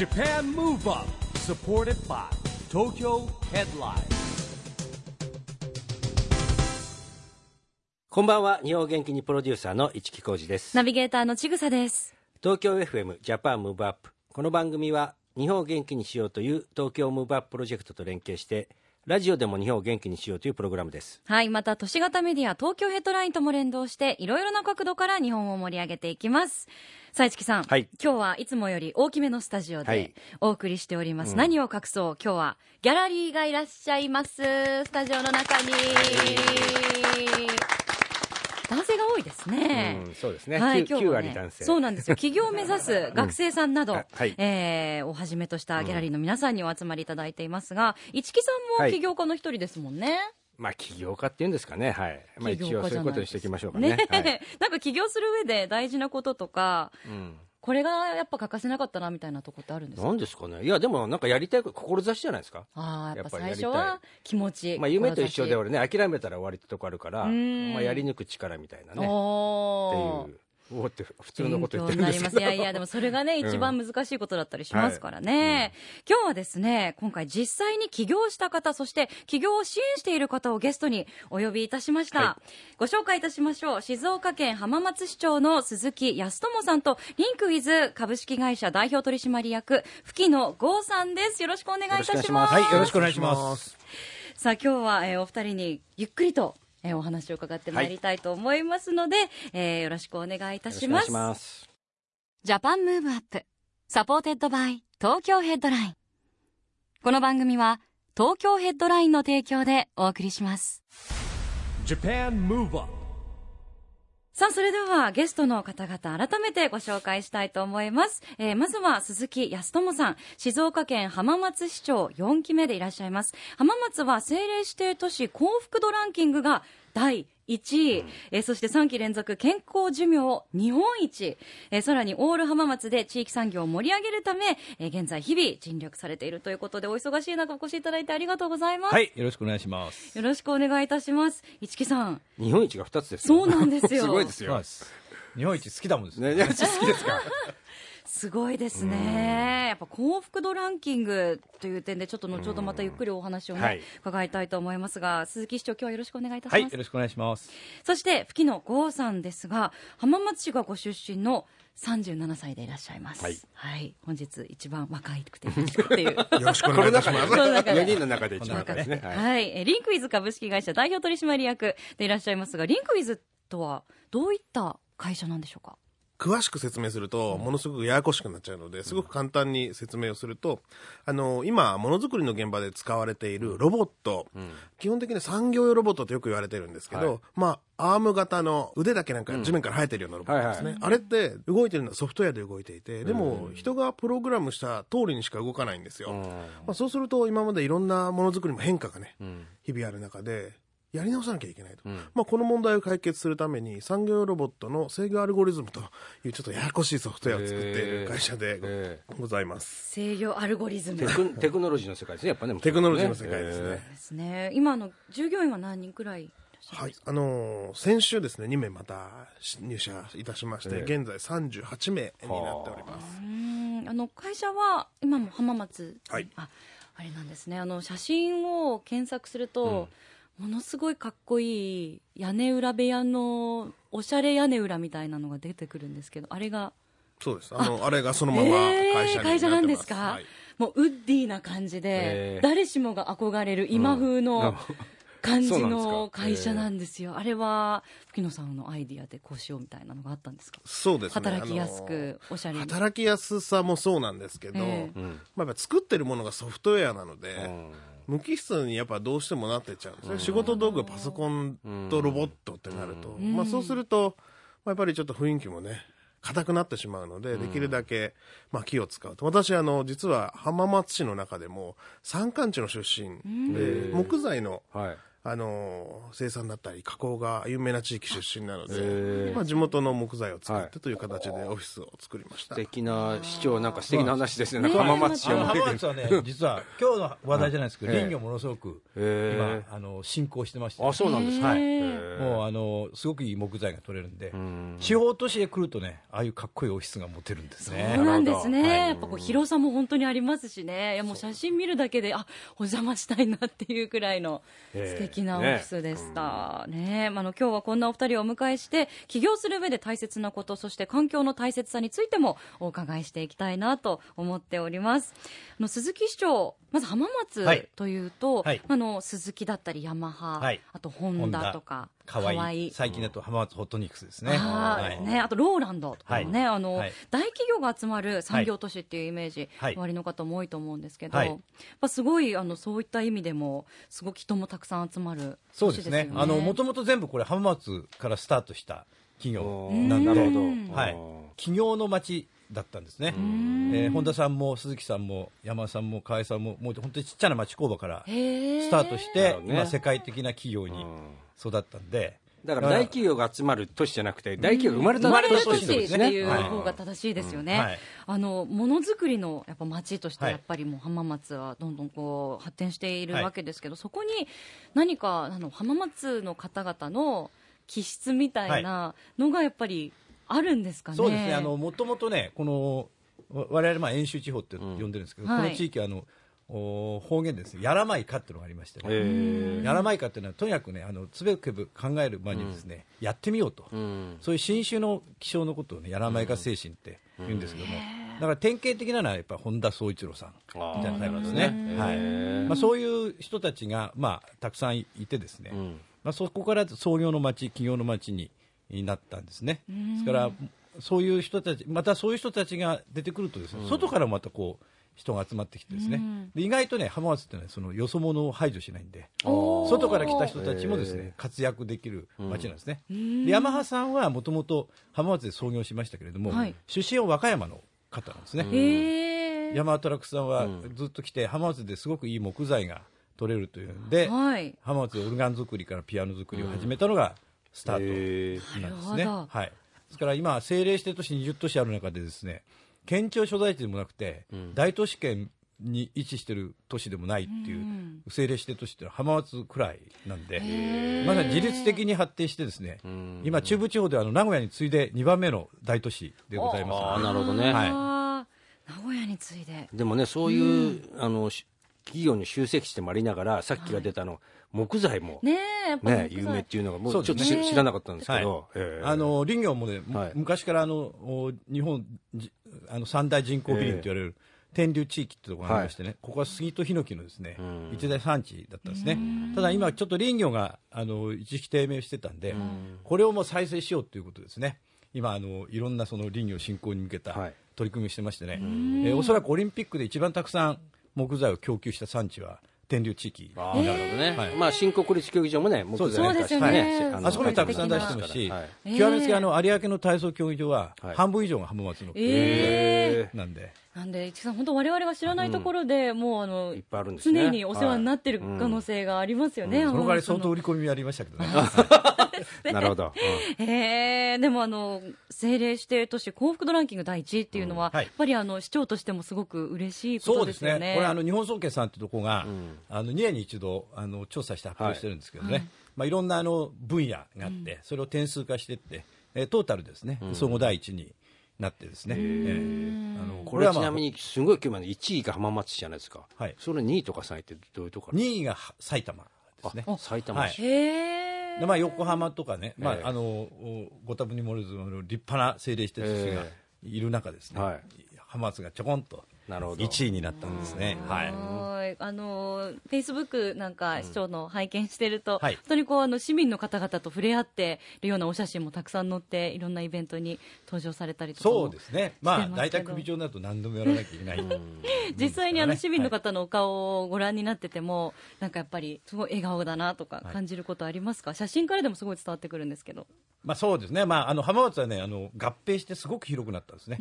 Japan Move Up supported by Tokyo Headline. こんばんは。日本元気にプロデューサーの市木浩司です。ナビゲーターのちぐさです。東京 FM ジャパンムーブアップこの番組は日本を元気にしようという東京ムーブアッププロジェクトと連携してラジオでも日本を元気にしようというプログラムですはい、また都市型メディア東京ヘッドラインとも連動していろいろな角度から日本を盛り上げていきます。さあ市木さん、はい今日はいつもより大きめのスタジオではいお送りしております。うん何を隠そう？今日はギャラリーがいらっしゃいます。スタジオの中に。男性が多いですね。うんそうですね、はい、9, 9今日はね割男性。そうなんですよ。起業を目指す学生さんなど、あはい。えーをはじめとしたギャラリーの皆さんにお集まりいただいていますが市木さんもはい。起業家の一人ですもんね。まあ起業家っていうんですかね。はい、まあ、一応そういうことにしていきましょうかね。ねはい。なんか起業する上で大事なこととかうんこれがやっぱ欠かせなかったなみたいなとこってあるんですか？なんですかね。いやでもなんかやりたい志じゃないですか。ああやっぱ最初は気持ちまあ夢と一緒で志俺ね諦めたら終わりってとこあるから、ん。まあ、やり抜く力みたいなね。っていうおーって普通のこと言ってるんですけどいやいや でもそれがねうん。一番難しいことだったりしますからね、今日はですね今回実際に起業した方そして起業を支援している方をゲストにお呼びいたしました、はご紹介いたしましょう。静岡県浜松市長の鈴木康友さんとリンクウィズ株式会社代表取締役吹野剛さんです。よろしくお願いいたします。よろしくお願いします。はい、よろしくお願いします。さあ今日は、えーお二人にゆっくりと、えーお話を伺ってまいりたいと思いますので、えーよろしくお願いいたします。よろしくお願いします。 Japan Move Up supported by Tokyo Headline。この番組は東京ヘッドラインの提供でお送りします。Japan Move Up さあそれではゲストの方々改めてご紹介したいと思います、えーまずは鈴木康友さん。静岡県浜松市長4期目でいらっしゃいます。浜松は政令指定都市幸福度ランキングが第1位、えーそして3期連続健康寿命日本一、えーさらにオール浜松で地域産業を盛り上げるため、えー現在日々尽力されているということでお忙しい中お越しいただいてありがとうございます、はい、よろしくお願いします。よろしくお願いいたします。市木さん。日本一が2つですよ。そうなんですよ。すごいですよ。日本一好きだもんですね。ね日本一好きですか？すごいですね、やっぱ幸福度ランキングという点で、ちょっと後ほどまたゆっくりお話をね、はい伺いたいと思いますが、鈴木市長、今日はよろしくお願いいたしはい、ます。よろしくお願いします。そして、吹野剛さんですが、浜松市がご出身の37歳でいらっしゃいます。はい本日一番若いくて嬉しいっていう。よろしくお願いします。この中で4人の中で一番若いですね、はい、はいえリンクウィズ株式会社代表取締役でいらっしゃいますが、リンクウィズとはどういった会社なんでしょうか？詳しく説明すると、ものすごくややこしくなっちゃうので、すごく簡単に説明をすると、あの、今、ものづくりの現場で使われているロボット、基本的に産業用ロボットってよく言われてるんですけど、はい。まあ、アーム型の腕だけなんか地面から生えてるようなロボットですね。はいあれって動いてるのはソフトウェアで動いていて、でも人がプログラムした通りにしか動かないんですよ。まあ、そうすると今までいろんなものづくりも変化がね、日々ある中で、やり直さなきゃいけないと。まあ、この問題を解決するために、産業用ロボットの制御アルゴリズムというちょっとややこしいソフトウェアを作っている会社でご,、えざいます。制御アルゴリズムテクテクノロジーの世界ですねやっぱねテクノロジーの世界ですね。ですね。今あの従業員は何人くらいはい。あのー先週ですね、2名また入社いたしまして、ええ現在38名になっております。うーんあの会社は今も浜松、はいああれなんですねあの写真を検索すると、ものすごいかっこいい屋根裏部屋のおしゃれ屋根裏みたいなのが出てくるんですけどあれがそうです。あの、あれがそのままえー会社になってます。会社なんですか、はい。もうウッディな感じで、えー。誰しもが憧れる今風の感じそうなんですのか？会社なんですよ、あれは吹野さんのアイディアでこうしようみたいなのがあったんですか？そうですね。働きやすくおしゃれに。働きやすさもそうなんですけど、ええ。まあ、やっぱ作ってるものがソフトウェアなので、無機質にやっぱどうしてもなってっちゃう。んですね、仕事道具パソコンとロボットってなると、まあ、そうすると、まあ、やっぱりちょっと雰囲気もね硬くなってしまうので、できるだけ、まあ、木を使うと。私あの実は浜松市の中でも山間地の出身で、木材のはいあの生産だったり加工が有名な地域出身なのへでー、まあ、地元の木材を使ってという形でオフィスを作りました、素敵な市長なんか素敵な話ですね。なんねか浜松市あのを浜松はね、実は今日の話題じゃないですけど、ええ。林業ものすごく今、あの進行してまして、あそうなんですか。はい。もうあのすごくいい木材が取れるんで、ん。地方都市へ来るとね、ああいうかっこいいオフィスが持てるんですね。そうなんですね、はい。やっぱこう広さも本当にありますしね、いやもう写真見るだけで、あお邪魔したいなっていうくらいのええ。素敵なオフィスでした。ねまあ、あの今日はこんなお二人をお迎えして、起業する上で大切なこと、そして環境の大切さについてもお伺いしていきたいなと思っております。あの鈴木市長、まず浜松はい。というと、はい。あの鈴木だったりヤマハ、はい。あとホンダとか、かわいい。最近だと浜松ホットニックスですね。はい。ね、あとローランドとかもね、はい。あのはい。大企業が集まる産業都市っていうイメージ、はい。おありの方も多いと思うんですけど、はい。すごいあのそういった意味でもすごく人もたくさん集まるそう都市よですね。あの、もともと全部これ浜松からスタートした企業うんなんで、なるほどはい。企業の街だったんですね。えー本田さんも鈴木さんも山田さんも河合さんも、もう本当にちっちゃな町工場からスタートしてね。今世界的な企業に育ったんで、だから大企業が集まる都市じゃなくて大企業が生まれた生まれた都市都市っていうはい。方が正しいですよね。はい。あのものづくりのやっぱ町としてはい。やっぱりもう浜松はどんどんこう発展しているはい。わけですけど、そこに何かあの浜松の方々の気質みたいなのがやっぱりあるんですかね。そうですね、あのもともとね、このわ我々まあ遠州地方って呼んでるんですけど、はい。この地域はあのお方言でですね、やらまいかっていうのがありましてね、へやらまいかっていうのはとにかくね、あのつべくべ考える前にですね、やってみようと、えうん。そういう新種の気象のことをね、やらまいか精神って言うんですけども、だから典型的なのはやっぱ本田宗一郎さんみたいなタイプですね。はい。まあ、そういう人たちが、まあ、たくさんいてですね、ん。まあ、そこから創業の街、企業の街になったんですね。ですから、そういう人たち、またそういう人たちが出てくるとですね、外からまたこう、人が集まってきてですね、で意外とね、浜松ってのはそのよそ者を排除しないんで、外から来た人たちもですね、活躍できる街なんですね。でヤマハさんはもともと浜松で創業しましたけれども、はい。出身は和歌山の方なんですね。ヤマハトラックさんはずっと来て、浜松ですごくいい木材が取れるというんで、はい。浜松でオルガン作りからピアノ作りを始めたのがスタートなんですね。はい。ですから今、政令指定都市20都市ある中でですね、県庁所在地でもなくて、大都市圏に位置している都市でもないっていう、政令指定都市っていうのは浜松くらいなんで、まさに自律的に発展してですね、今、中部地方ではあの名古屋に次いで2番目の大都市でございますああのでなるほどね、はい名古屋に次いで。でもねそういう、あのし企業に集積地でもありながらさっきが出たの、木材もねえ、やっぱね有名っていうのがもそうちょっと知知らなかったんですけど、はい。ええ。あの林業もね、むはい。昔からあのお日本じあの三大人工ビリンと言われる、天竜地域ってところがありましてね、ここは杉とヒノキのですね、一大産地だったんですね。ただ今ちょっと林業があの一時期低迷してたんで、これをもう再生しようということですね。今あのいろんなその林業振興に向けたはい。取り組みをしてましてね、えーおそらくオリンピックで一番たくさん木材を供給した産地は天竜地域。なるほどね、はい。まあ新国立競技場もね木材そうですよね。のあそこにたくさん出してますし、はい極めつけあの有明の体操競技場ははい。半分以上が浜松のええなんで、なんで、市木さん、本当、われわれが知らないところで、もうあのいっぱいあるんですね。常にお世話になってる可能性がありますよね、その代わり相当浜売り込みありましたけどね。なるほど、松のへえでもあの、政令指定都市幸福度ランキング第一位っていうのは、はい。やっぱりあの市長としてもすごく嬉しいことそうですね。ですよね。これあの日本総研さんってとこが、あの2年に一度あの調査して発表してるんですけどね。まあいろんなあの分野があって、それを点数化していって、えートータルですね、総合第一になってですね。えーあのこれはまあ。ちなみにすごい興味ある1位が浜松市じゃないですか、はい。それ2位とか3位ってどういうところ2位が埼玉ですね。あ埼玉市、へえでまあ、横浜とかね、まあえ。えあのおご多分に漏れず立派な政令指定都市がいる中ですね、はい。浜松がちょこんとなるほど。1位になったんですね。はいはいあのフェイスブックなん。か市長の拝見してると、はい。本当にこうあの市民の方々と触れ合っているようなお写真もたくさん載っていろんなイベントに登場されたりとかもそうですね、まあ、大体首長になると何度もやらなきゃいけない、実際にあの市民のはい方のお顔をご覧になってても、なんかやっぱりすごい笑顔だなとかはい。感じることありますか、写真からでもすごい伝わってくるんですけど。まあ、そうですね、まあ、あの浜松はねあの合併してすごく広くなったんですね、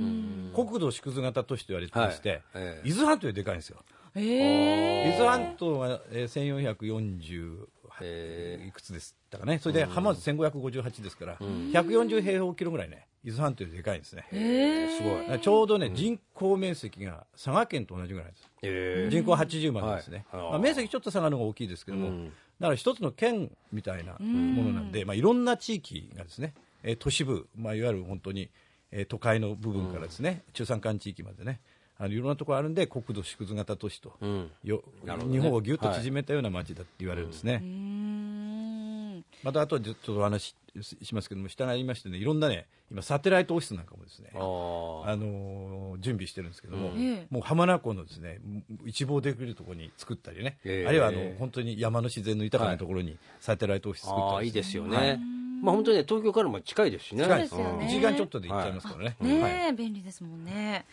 国土縮図型都市と言われてまして、はい。ええ。伊豆半島よりでかいんですよ、え伊豆半島は、えー、1448へいくつです？だからね、それで浜松1558ですから、140平方キロぐらいね、伊豆半島よりでかいんですね。えすごい。ちょうどね、人口面積が佐賀県と同じぐらいです。え人口80万ですね、はい。まあ、面積ちょっと佐賀の方が大きいですけども、うん。だから一つの県みたいなものなんで、まあ、いろんな地域がですね、えー都市部、まあ、いわゆる本当に、えー都会の部分からですね、中山間地域までね、あのいろんなところあるんで、国土縮図型都市と、うん。よね。日本をぎゅっと縮めたような街だって言われるんですね。うー。んまた後でちょっとお話ししますけども、下にありましてね、いろんなね、今、サテライトオフィスなんかもですね、あー。あのー準備してるんですけども、うん。ええ。もう浜名湖のですね一望できるところに作ったりね、ええあるいはあの本当に山の自然の豊かなところにサテライトオフィス作ったりあーいいですよね、はい。まあ本当にね東京からも近いですしね。近いですよね。1時間ちょっとで行っちゃいますからね。ねはい。え、便利ですもんね。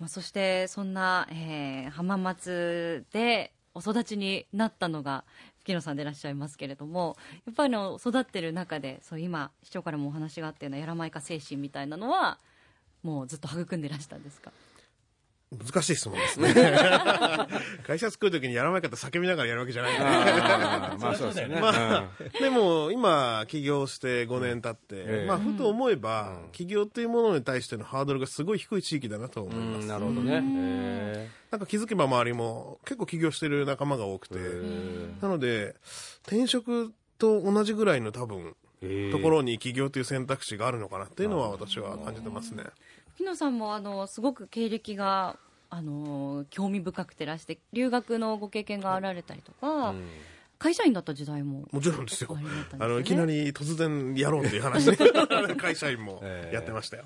まあ、そしてそんな、えー浜松でお育ちになったのが吹野さんでいらっしゃいますけれどもやっぱりの育ってる中でそう今市長からもお話があったようなやらまいか精神みたいなのはもうずっと育んでいらしたんですか？難しい質問ですね。会社作るときにやらないかって叫びながらやるわけじゃないかまあそうですよね、まあ、でも今起業して5年経って、ええ。まあふと思えば、起業っていうものに対してのハードルがすごい低い地域だなと思ういます。んなるほどね。へなんか気づけば周りも結構起業してる仲間が多くて、なので転職と同じぐらいの多分えところに起業という選択肢があるのかなっていうのは私は感じてますね。吹野さんもあのすごく経歴があの興味深くてらして留学のご経験があられたりとか、会社員だった時代ももちろんですよ。ねあの、いきなり突然やろうっていう話で、会社員もやってましたよ。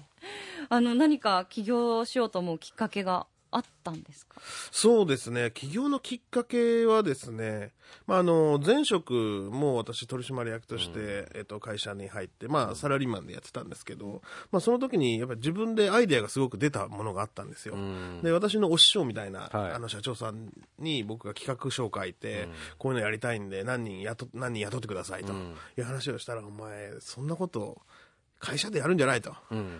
あの何か起業しようと思うきっかけがあったんですか？そうですね。起業のきっかけはですね、まあ、あの、前職も私取締役として、えっと、会社に入って、まあ、サラリーマンでやってたんですけど、まあ、その時に、やっぱり自分でアイデアがすごく出たものがあったんですよ。で、私のお師匠みたいな、はい。あの、社長さんに僕が企画書を書いて、こういうのやりたいんで、何人雇、何人雇ってくださいという話をしたら、お前、そんなこと、会社でやるんじゃないと、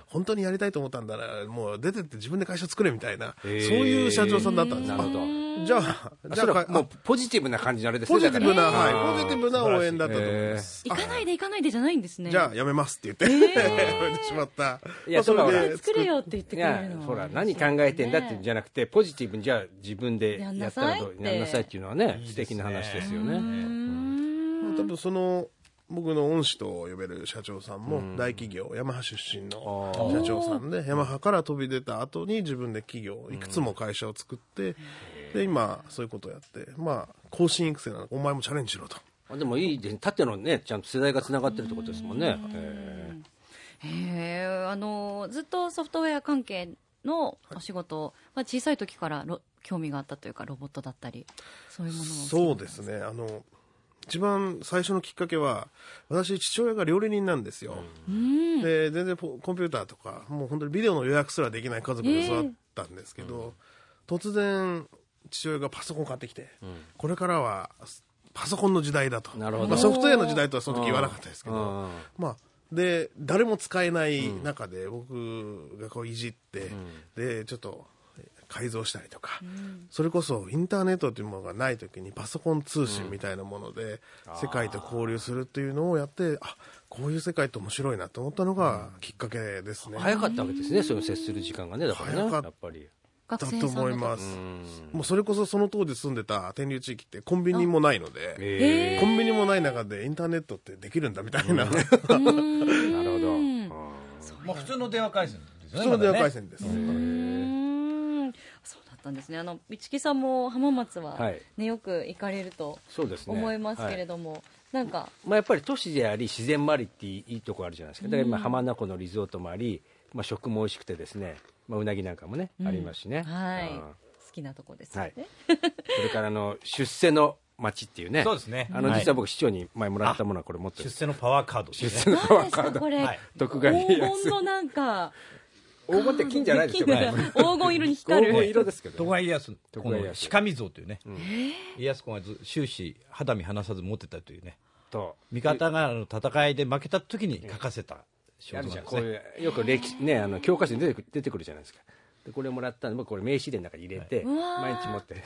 本当にやりたいと思ったんだら、もう出てって自分で会社作れみたいな、そういう社長さんだったんですよ。なるほど。じゃあ、じゃあもうポジティブな感じのあれですねポジティブな、はい、ポジティブな応援だったと思います。行かないで行かないでじゃないんですね。じゃあ、やめますって言って、やめてしまった。いやまあそれで作れよって言っていくれるのほら何考えてんだってじゃなくてポジティブにじゃあ自分でやったらどうやんなさいって。いうのはね素敵な話ですよね。多分その、僕の恩師と呼べる社長さんも大企業、ヤマハ出身の社長さんで、ヤマハから飛び出た後に自分で企業、いくつも会社を作って、で、今、そういうことをやって、まあ、後進育成なの、お前もチャレンジしろと。あでもいいで縦のねちゃんと世代がつながってるってことですもんね。へへえあのずっとソフトウェア関係のお仕事、まあ、小さい時からロ興味があったというかロボットだったりそういうものをそうですね。あの、一番最初のきっかけは、私、父親が料理人なんですよ。で、全然ポコンピューターとか、もう本当にビデオの予約すらできない家族で育ったんですけど、突然、父親がパソコン買ってきて、これからはパソコンの時代だと。なるほど。まあ、ソフトウェアの時代とはその時言わなかったですけど、うん。まあ、で、誰も使えない中で、僕がこういじって、で、ちょっと、改造したりとか、それこそインターネットというものがない時にパソコン通信みたいなもので、世界と交流するっていうのをやって、あ、こういう世界って面白いなと思ったのがきっかけですね。早かったわけですねそういう接する時間がねだからね早かっやっぱり。だと学生さんの時思います。もうそれこそその当時住んでた天竜地域ってコンビニもないので、え。コンビニもない中でインターネットってできるんだみたいな、なるほど。まあ、普通の電話回線ですよね。通の電話回線。線です。うーんそうだったんですね。あの市木さんも浜松は、はい。ねよく行かれるとそうですね。思いますけれどども、なんかまあやっぱり都市であり自然もありっていいとこあるじゃないですか。だから今浜名湖のリゾートもありまあ食も美味しくてですねまあうなぎなんかもねありますしね。はい、うん。好きなとこですよね、それからあの出世の町っていうねそうですね。あのはい。実は僕市長に前もらったものはこれ持ってる。出世のパワーカードですね。出世のパワーカード。かこれ、はい徳川家黄康金のなんか黄金って金じゃないですよ。金じゃない。黄金色に光る。黄金色ですけど徳川家康の徳川家康この鹿見像というね、家康公がず終始肌身離さず持ってたというね。と。味方がの戦いで負けた時に書かせたね。こういうよく歴史ねあの教科書に出てく出てくるじゃないですかでこれもらったんで僕これ名刺入れの中に入れて、毎日持って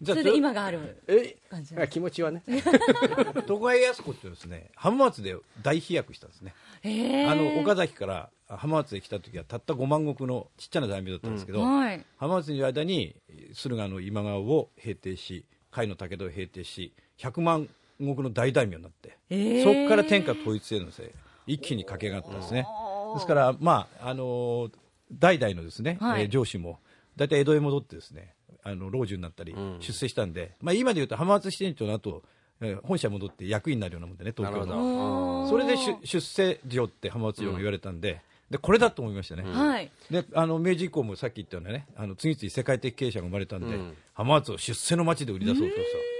じゃあそれで今があるえ？感じ。あ気持ちはね。徳川家康公ってですね浜松で大飛躍したんですね。へー。あの岡崎から浜松へ来た時はたった5万石のちっちゃな大名だったんですけど、はい。浜松にいる間に駿河の今川を平定し甲斐の武田を平定し100万石の大大名になって、へー。そこから天下統一へのせい一気に駆け上がったんですね。ですからまああのー代々のですね、はい。えー上司も大体江戸へ戻ってですねあの老中になったり出世したんで、まあ、今でいうと浜松支店長の後、えー本社に戻って役員になるようなもんでね東京の。どそれで出出世城って浜松城が言われたんで,、でこれだと思いましたね、はい。であの明治以降もさっき言ったようなねあの次々世界的経営者が生まれたんで、うん。浜松を出世の街で売り出そうと。したうん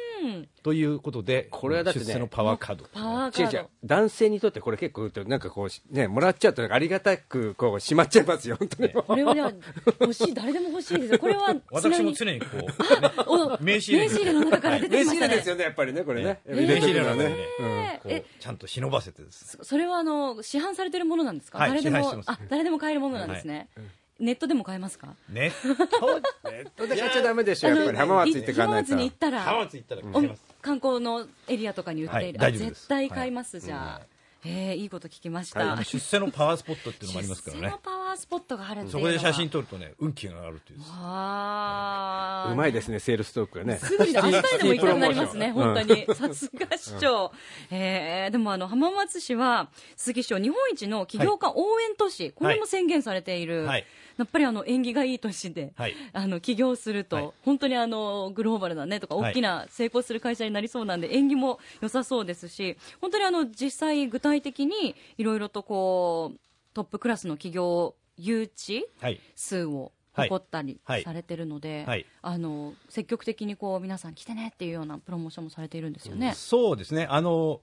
ということでこれはだってね出世のパワーカード。パワーカード。違う違う。男性にとってこれ結構なんかこうねもらっちゃうとありがたくこうしまっちゃいますよ本当に。これはね欲しい誰でも欲しいですよ。これは 私も常にこう、名刺入れ名刺入れの中から出てきましたね。ですよねやっぱりねこれね。名刺入れの中にね、えこうちゃんと忍ばせてです。それはあの市販されてるものなんですか、はい誰でもあ誰でも買えるものなんですね、ネットでも買えますか？ねネットで買っちゃダメでしょやっぱり。浜松行って買わないと。浜松に行ったら浜松行ったらお買います。観光のエリアとかに売っている、絶対買います、じゃあ、えーいいこと聞きました、あの出世のパワースポットっていうのもありますからね。出世のパワースポットがあるそこで写真撮るとね運気が上がるっていう。あー。うまいですねセールストークがね。すぐに明日にでも行きたくなりますね、本当に。さすが市長。えー、でもあの、浜松市は、鈴木市長、日本一の起業家応援都市、これも宣言されている。はい。やっぱりあの縁起がいい年で、はい。あの起業すると、はい。本当にあのグローバルなねとかはい。大きな成功する会社になりそうなんで、縁起も良さそうですし本当にあの実際具体的にいろいろとこうトップクラスの企業誘致はい。数をはい誇ったりはい。されてるので、はい。あの積極的にこう皆さん来てねっていうようなプロモーションもされているんですよね。そうですね。あの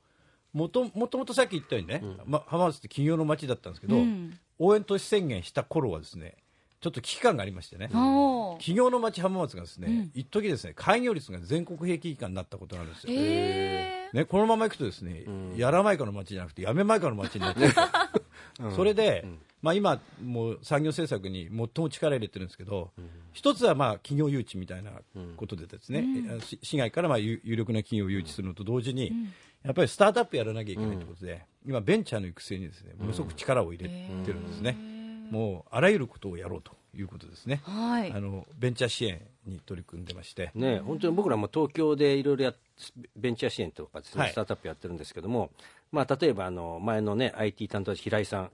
もともともとさっき言ったようにね、ま、浜松って企業の街だったんですけど、うん。応援都市宣言した頃はですねちょっと危機感がありましてね、企業の街浜松がですね、うん。一時ですね開業率が全国平均以下になったことがあるんですよ、ね、このままいくとですね、やらまいかの街じゃなくてやめまいかの街になって それで、まあ、今もう産業政策に最も力入れてるんですけど、一つはまあ企業誘致みたいなことでですね、市外からまあ有有力な企業を誘致するのと同時に、やっぱりスタートアップやらなきゃいけないということで、今ベンチャーの育成にですねものすごく力を入れてるんですね、もうあらゆることをやろうということですね、はい。あのベンチャー支援に取り組んでまして、ね、本当に僕らも東京でいろいろやっベンチャー支援とかですね、はい。スタートアップやってるんですけども、まあ、例えばあの前のね IT 担当者平井さん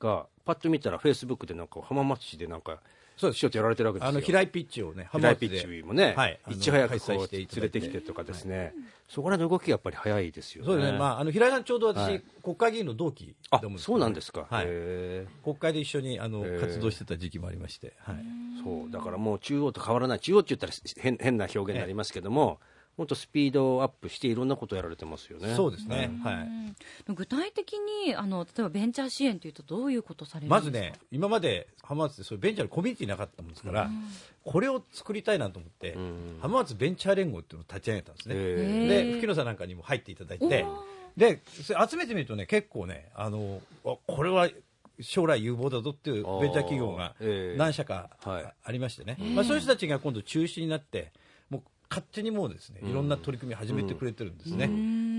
がパッと見たらフェイスブックでなんか浜松市でなんかそうです。しようとやられてるわけですよ。あの平井ピッチをね平井ピッチもね、はい。いち早くこう連れてきてとかですね、そこらの動きがやっぱり早いですよね。そうですね、まあ、あの平井さん、ちょうど私、はい。国会議員の同期あでもそうなんですか、はい、へ国会で一緒にあの活動してた時期もありまして、はい、ーそう。だからもう中央と変わらない。中央って言ったら変変な表現になりますけども、もっとスピードアップしていろんなことをやられてますよね。そうですね、はい、うん具体的にあの例えばベンチャー支援というとどういうことされるんですか？まずね、今まで浜松でそういうベンチャーのコミュニティなかったもんですから、これを作りたいなと思って、ん浜松ベンチャー連合っていうのを立ち上げたんですね。で、吹野さんなんかにも入っていただいて、で、それ集めてみるとね、結構ね、あの、あこれは将来有望だぞっていうベンチャー企業がえー。何社かはい。ありましてね、まあ、そういう人たちが今度中心になって、勝手にもうですね、いろんな取り組み始めてくれてるんですね。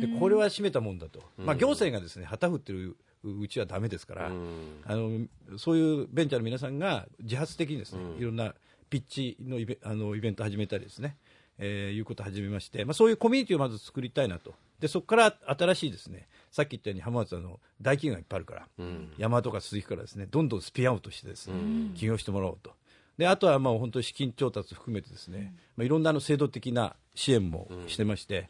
で、これは締めたもんだと。まあ、行政がですね、旗振ってるうちはダメですから、あの、そういうベンチャーの皆さんが自発的にですね、いろんなピッチのイベあのイベント始めたりですね、えーいうことを始めまして、まあ、そういうコミュニティをまず作りたいなと。で、そこから新しいですね、さっき言ったように浜松はあの大企業がいっぱいあるから、山とか鈴木からですね、どんどんスピンアウトしてですね、起業してもらおうと。で、あとはまあ本当に資金調達含めてですね、まあ、いろんなあの制度的な支援もしてまして、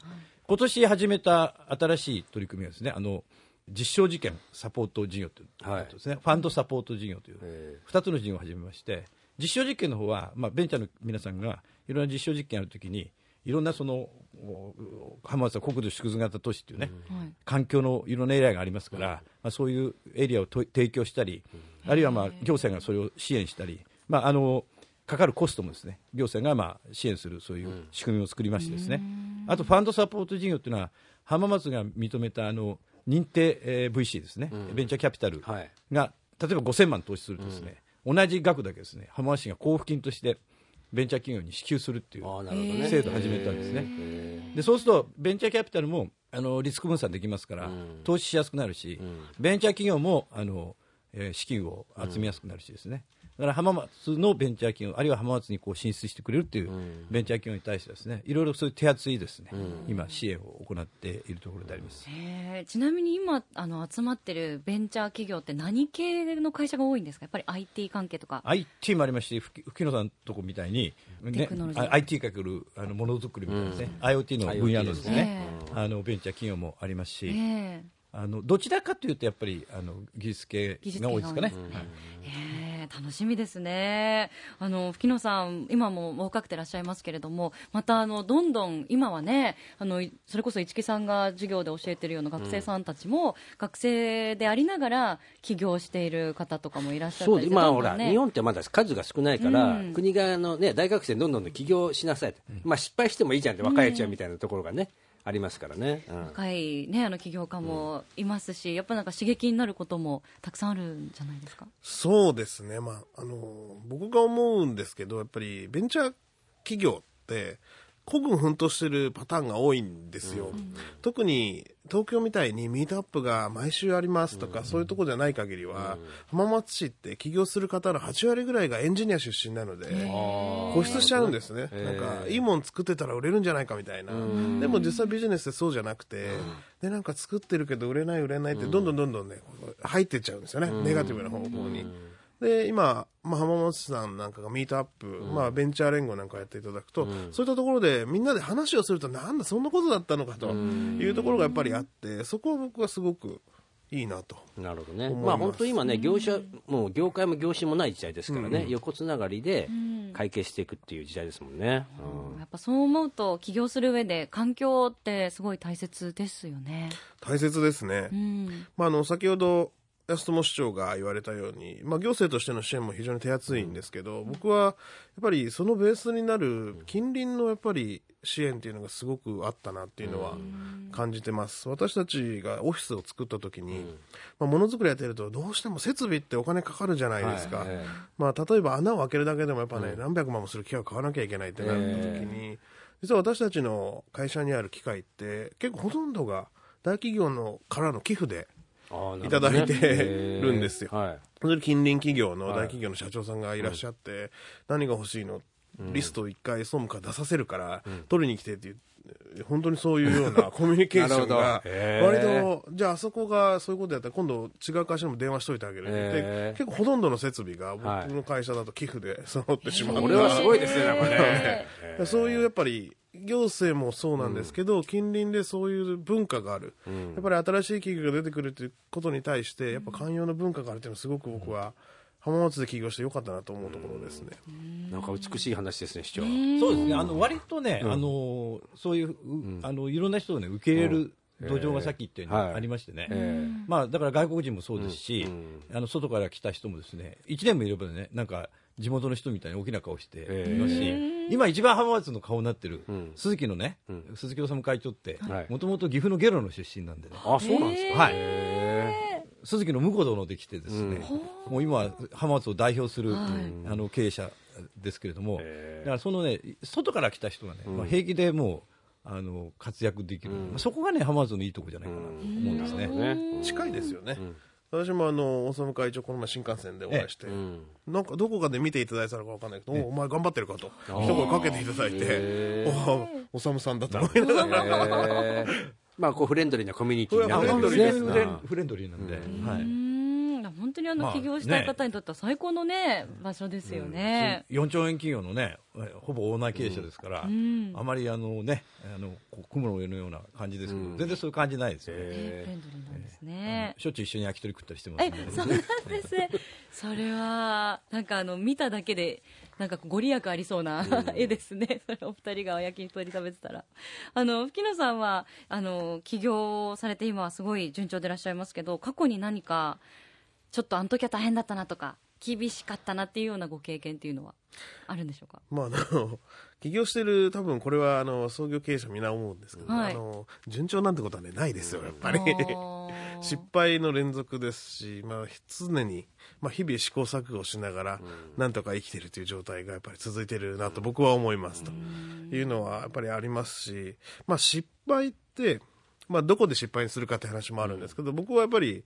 今年始めた新しい取り組みはですね、あの、実証実験サポート事業というはい。ことですね、ファンドサポート事業というえ2つの事業を始めまして、実証実験の方は、まあ、ベンチャーの皆さんがいろんな実証実験やるときに、いろんなそのお浜松は国土縮図型都市っていうね、はい。環境のいろんなエリアがありますから、まあ、そういうエリアをと提供したり、あるいはまあ行政がそれを支援したり、まあ、あのかかるコストもですね行政がまあ支援するそういう仕組みを作りましてですね、あとファンドサポート事業というのは浜松が認めたあの認定、えー VC ですね、ベンチャーキャピタルはい。が例えば5000万投資するとですね、同じ額だけですね浜松市が交付金としてベンチャー企業に支給するっていう制度を始めたんですね。でそうするとベンチャーキャピタルもあのリスク分散できますから、投資しやすくなるし、ベンチャー企業もあの、えー資金を集めやすくなるしですね、だから浜松のベンチャー企業あるいは浜松にこう進出してくれるっていうベンチャー企業に対してですねいろいろそういう手厚いですね、今支援を行っているところであります、ちなみに今あの集まってるベンチャー企業って何系の会社が多いんですか？やっぱり IT 関係とか。IT もありますし、ふき吹野さんのとこみたいに、テねクノロジー、あ IT かけるあのものづくりみたいなですね、IoT の分野のですねあのベンチャー企業もありますし、えあのどちらかというとやっぱりあの技術系が多いですかねえ楽しみですね。あの、吹野さん、今も若くてらっしゃいますけれども、また、あの、どんどん、今はね、あの、いそれこそ市木さんが授業で教えてるような学生さんたちも、学生でありながら起業している方とかもいらっしゃったそうりして今ほら、日本ってまだ数が少ないから、うん。国があの、ね、大学生にどんどん起業しなさいと、まあ、失敗してもいいじゃんって若いうちはみたいなところがね、ありますからね、うん。若いね、あの起業家もいますし、やっぱなんか刺激になることもたくさんあるんじゃないですか？そうですね、まあ、あの僕が思うんですけどやっぱりベンチャー企業って孤軍奮闘してるパターンが多いんですよ、特に東京みたいにミートアップが毎週ありますとか、そういうところじゃない限りは、浜松市って起業する方の8割ぐらいがエンジニア出身なので固執しちゃうんですね、なんかいいもん作ってたら売れるんじゃないかみたいな、でも実際ビジネスってそうじゃなくて、でなんか作ってるけど売れない売れないってどんどんどんどんね入ってっちゃうんですよね、ネガティブな方向に。で今、まあ、浜松さんなんかがミートアップ、まあ、ベンチャー連合なんかやっていただくと、そういったところでみんなで話をするとなんだそんなことだったのかというところがやっぱりあってそこは僕はすごくいいなとなるほどね、まあ本当今ね、業者、もう業界も業種もない時代ですからね、横つながりで会計していくっていう時代ですもんね。うん。やっぱそう思うと、起業する上で環境ってすごい大切ですよね。大切ですね。うん。まあ、あの先ほど安友市長が言われたように、まあ、行政としての支援も非常に手厚いんですけど、僕はやっぱりそのベースになる近隣のやっぱり支援っていうのがすごくあったなっていうのは感じてます、私たちがオフィスを作った時に、まあ、ものづくりやってるとどうしても設備ってお金かかるじゃないですか、はいええまあ、例えば穴を開けるだけでもやっぱね、何百万もする機械を買わなきゃいけないってなった時に、実は私たちの会社にある機械って結構ほとんどが大企業のからの寄付でいただいてるんですよ。はい。それで近隣企業の大企業の社長さんがいらっしゃって、何が欲しいの？リストを一回総務から出させるから、取りに来てっていう本当にそういうような コミュニケーションが割ー。とじゃああそこがそういうことやったら今度違う会社にも電話しといてあげるって。言ってへー。結構ほとんどの設備がはい。僕の会社だと寄付で揃ってしまう。これはすごいですね、なんかね。そういうやっぱり行政もそうなんですけど、近隣でそういう文化がある、やっぱり新しい企業が出てくるということに対して、やっぱ寛容な文化があるというのは、すごく僕は浜松で起業してよかったなと思うところですね。なんか美しい話ですね、市長。そうですね、あの割とね、あのそういう、うあのいろんな人をね受け入れる土壌がさっき言ったようにはい。ありましてね、えまあだから外国人もそうですし、あの外から来た人もですね、1年もいればね、なんか地元の人みたいに大きな顔していますし、今一番浜松の顔になってる鈴木のね、鈴木治会長ってはい、もともと岐阜のゲロの出身なんでね。あ、そうなんですか。はい。へ鈴木の婿殿できてですね、もう今は浜松を代表する、あの経営者ですけれども、だからそのね外から来た人がね、まあ、平気でもうあの活躍できる、まあそこがね浜松のいいとこじゃないかなと思うんですね。近いですよね。私もあの、大務会長、この前新幹線でお会いして、なんかどこかで見ていただいたのかわかんないけど、おお前頑張ってるかと、一声かけていただいて、おおさむさんだと思いながら、まあ、こうフレンドリーなコミュニティになるんフレンドリーですね。ね。フレンドリーなんで、はうい。ん本当にあのまあ起業したい方にとっては最高のね、場所ですよね。4兆円企業のね、ほぼオーナー経営者ですから、んあまりあのね、あのこう雲の上のような感じですけど、全然そういう感じないですよね。ねフレンドリーなんですね。しょっちゅう一緒に焼き鳥食ったりしてますね。そうなんです。それは、なんかあの、見ただけで、なんかご利益ありそうな絵ですね。それお二人が焼き鳥食べてたら。あの、吹野さんは、あの、起業されて今はすごい順調でいらっしゃいますけど、過去に何か、ちょっとあの時は大変だったなとか、厳しかったなっていうようなご経験っていうのはあるんでしょうか？まあ、あの、起業してる、多分これは、あの、創業経営者みんな思うんですけど、はい。あの、順調なんてことはね、ないですよ、やっぱり。失敗の連続ですし、まあ、常に、まあ、日々試行錯誤しながら、なんとか生きてるという状態がやっぱり続いてるなと僕は思いますと。いうのはやっぱりありますし、まあ、失敗って、まあ、どこで失敗にするかって話もあるんですけど、僕はやっぱり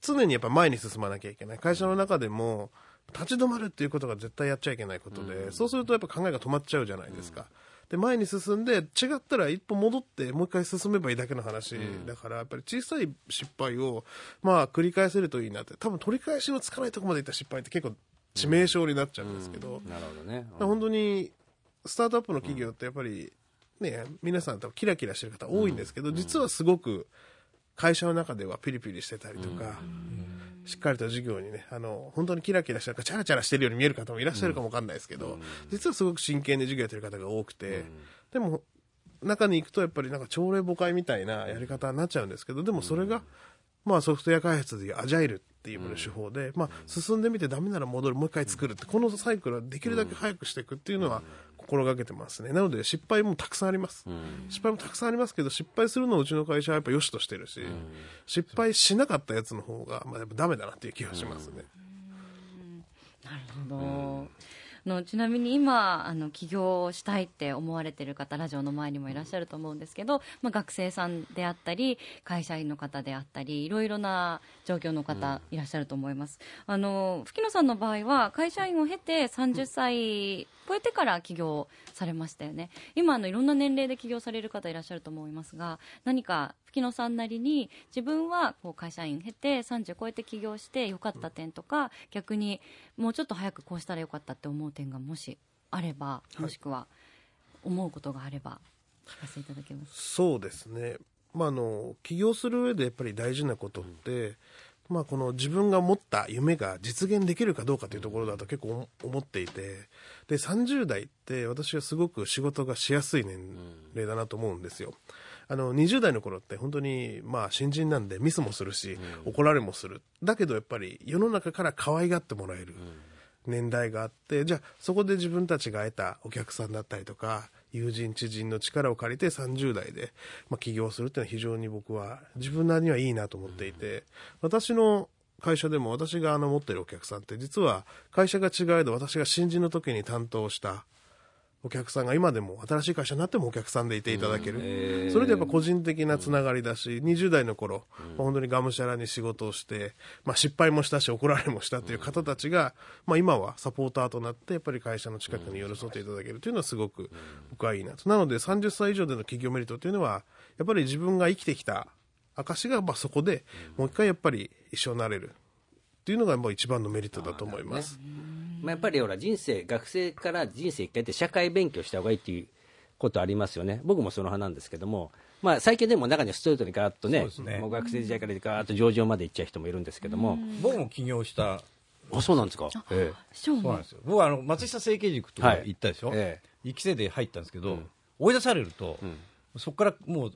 常にやっぱ前に進まなきゃいけない。会社の中でも立ち止まるっていうことが絶対やっちゃいけないことで、そうするとやっぱ考えが止まっちゃうじゃないですか。で前に進んで違ったら一歩戻ってもう一回進めばいいだけの話、だからやっぱり小さい失敗をまあ繰り返せるといいなって。多分取り返しのつかないところまでいった失敗って結構致命傷になっちゃうんですけど、なるほどね。本当にスタートアップの企業ってやっぱりね皆さん多分キラキラしてる方多いんですけど、実はすごく会社の中ではピリピリしてたりとか、しっかりと授業にねあの本当にキラキラしてるかチャラチャラしてるように見える方もいらっしゃるかもわかんないですけど、実はすごく真剣に授業やってる方が多くて、でも中に行くとやっぱりなんか朝礼誤解みたいなやり方になっちゃうんですけどでもそれが、まあ、ソフトウェア開発でいうアジャイルっていう手法で、まあ、進んでみてダメなら戻るもう一回作るってこのサイクルはできるだけ早くしていくっていうのは心がけてますね。なので失敗もたくさんあります、失敗もたくさんありますけど失敗するのをうちの会社はやっぱ良しとしてるし、失敗しなかったやつの方が、まあ、やっぱダメだなっていう気がしますね、なるほど。あのちなみに今あの起業をしたいって思われてる方ラジオの前にもいらっしゃると思うんですけど、まあ、学生さんであったり会社員の方であったりいろいろな状況の方いらっしゃると思います、あの吹野さんの場合は会社員を経て30歳超えてから起業されましたよね。今あのいろんな年齢で起業される方いらっしゃると思いますが何か吹野さんなりに自分はこう会社員経て30超えて起業してよかった点とか逆にもうちょっと早くこうしたらよかったって思う点がもしあればもしくは思うことがあれば聞かせていただけますそうですね、まあ、あの起業する上でやっぱり大事なことって、まあ、この自分が持った夢が実現できるかどうかというところだと結構思っていてで30代って私はすごく仕事がしやすい年齢だなと思うんですよ。あの20代の頃って本当にまあ新人なんでミスもするし、怒られもする。だけどやっぱり世の中から可愛がってもらえる年代があってじゃあそこで自分たちが得たお客さんだったりとか友人知人の力を借りて30代で、まあ、起業するっていうのは非常に僕は自分なりにはいいなと思っていて、私の会社でも私があの持ってるお客さんって実は会社が違えど私が新人の時に担当したお客さんが今でも新しい会社になってもお客さんでいていただける、それでやっぱ個人的なつながりだし、20代の頃、まあ本当にがむしゃらに仕事をして、まあ、失敗もしたし怒られもしたという方たちが、まあ、今はサポーターとなってやっぱり会社の近くに寄り添っていただけるというのはすごく僕はいいなと。なので30歳以上での企業メリットというのはやっぱり自分が生きてきた証がまあそこでもう一回やっぱり一緒になれるっていうのがもう一番のメリットだと思います。まあ、やっぱりほら人生学生から人生一回って社会勉強した方がいいっていうことありますよね。僕もその派なんですけども、まあ、最近でも中にはストレートにガーッとねね。もう学生時代からガーッと上場まで行っちゃう人もいるんですけども、僕も起業した。あそうなんですか、え市長もそうなんですよ。僕はあの松下整形塾とかはい行ったでしょ、え一期生で入ったんですけど、ん。追い出されると、ん。そこからもう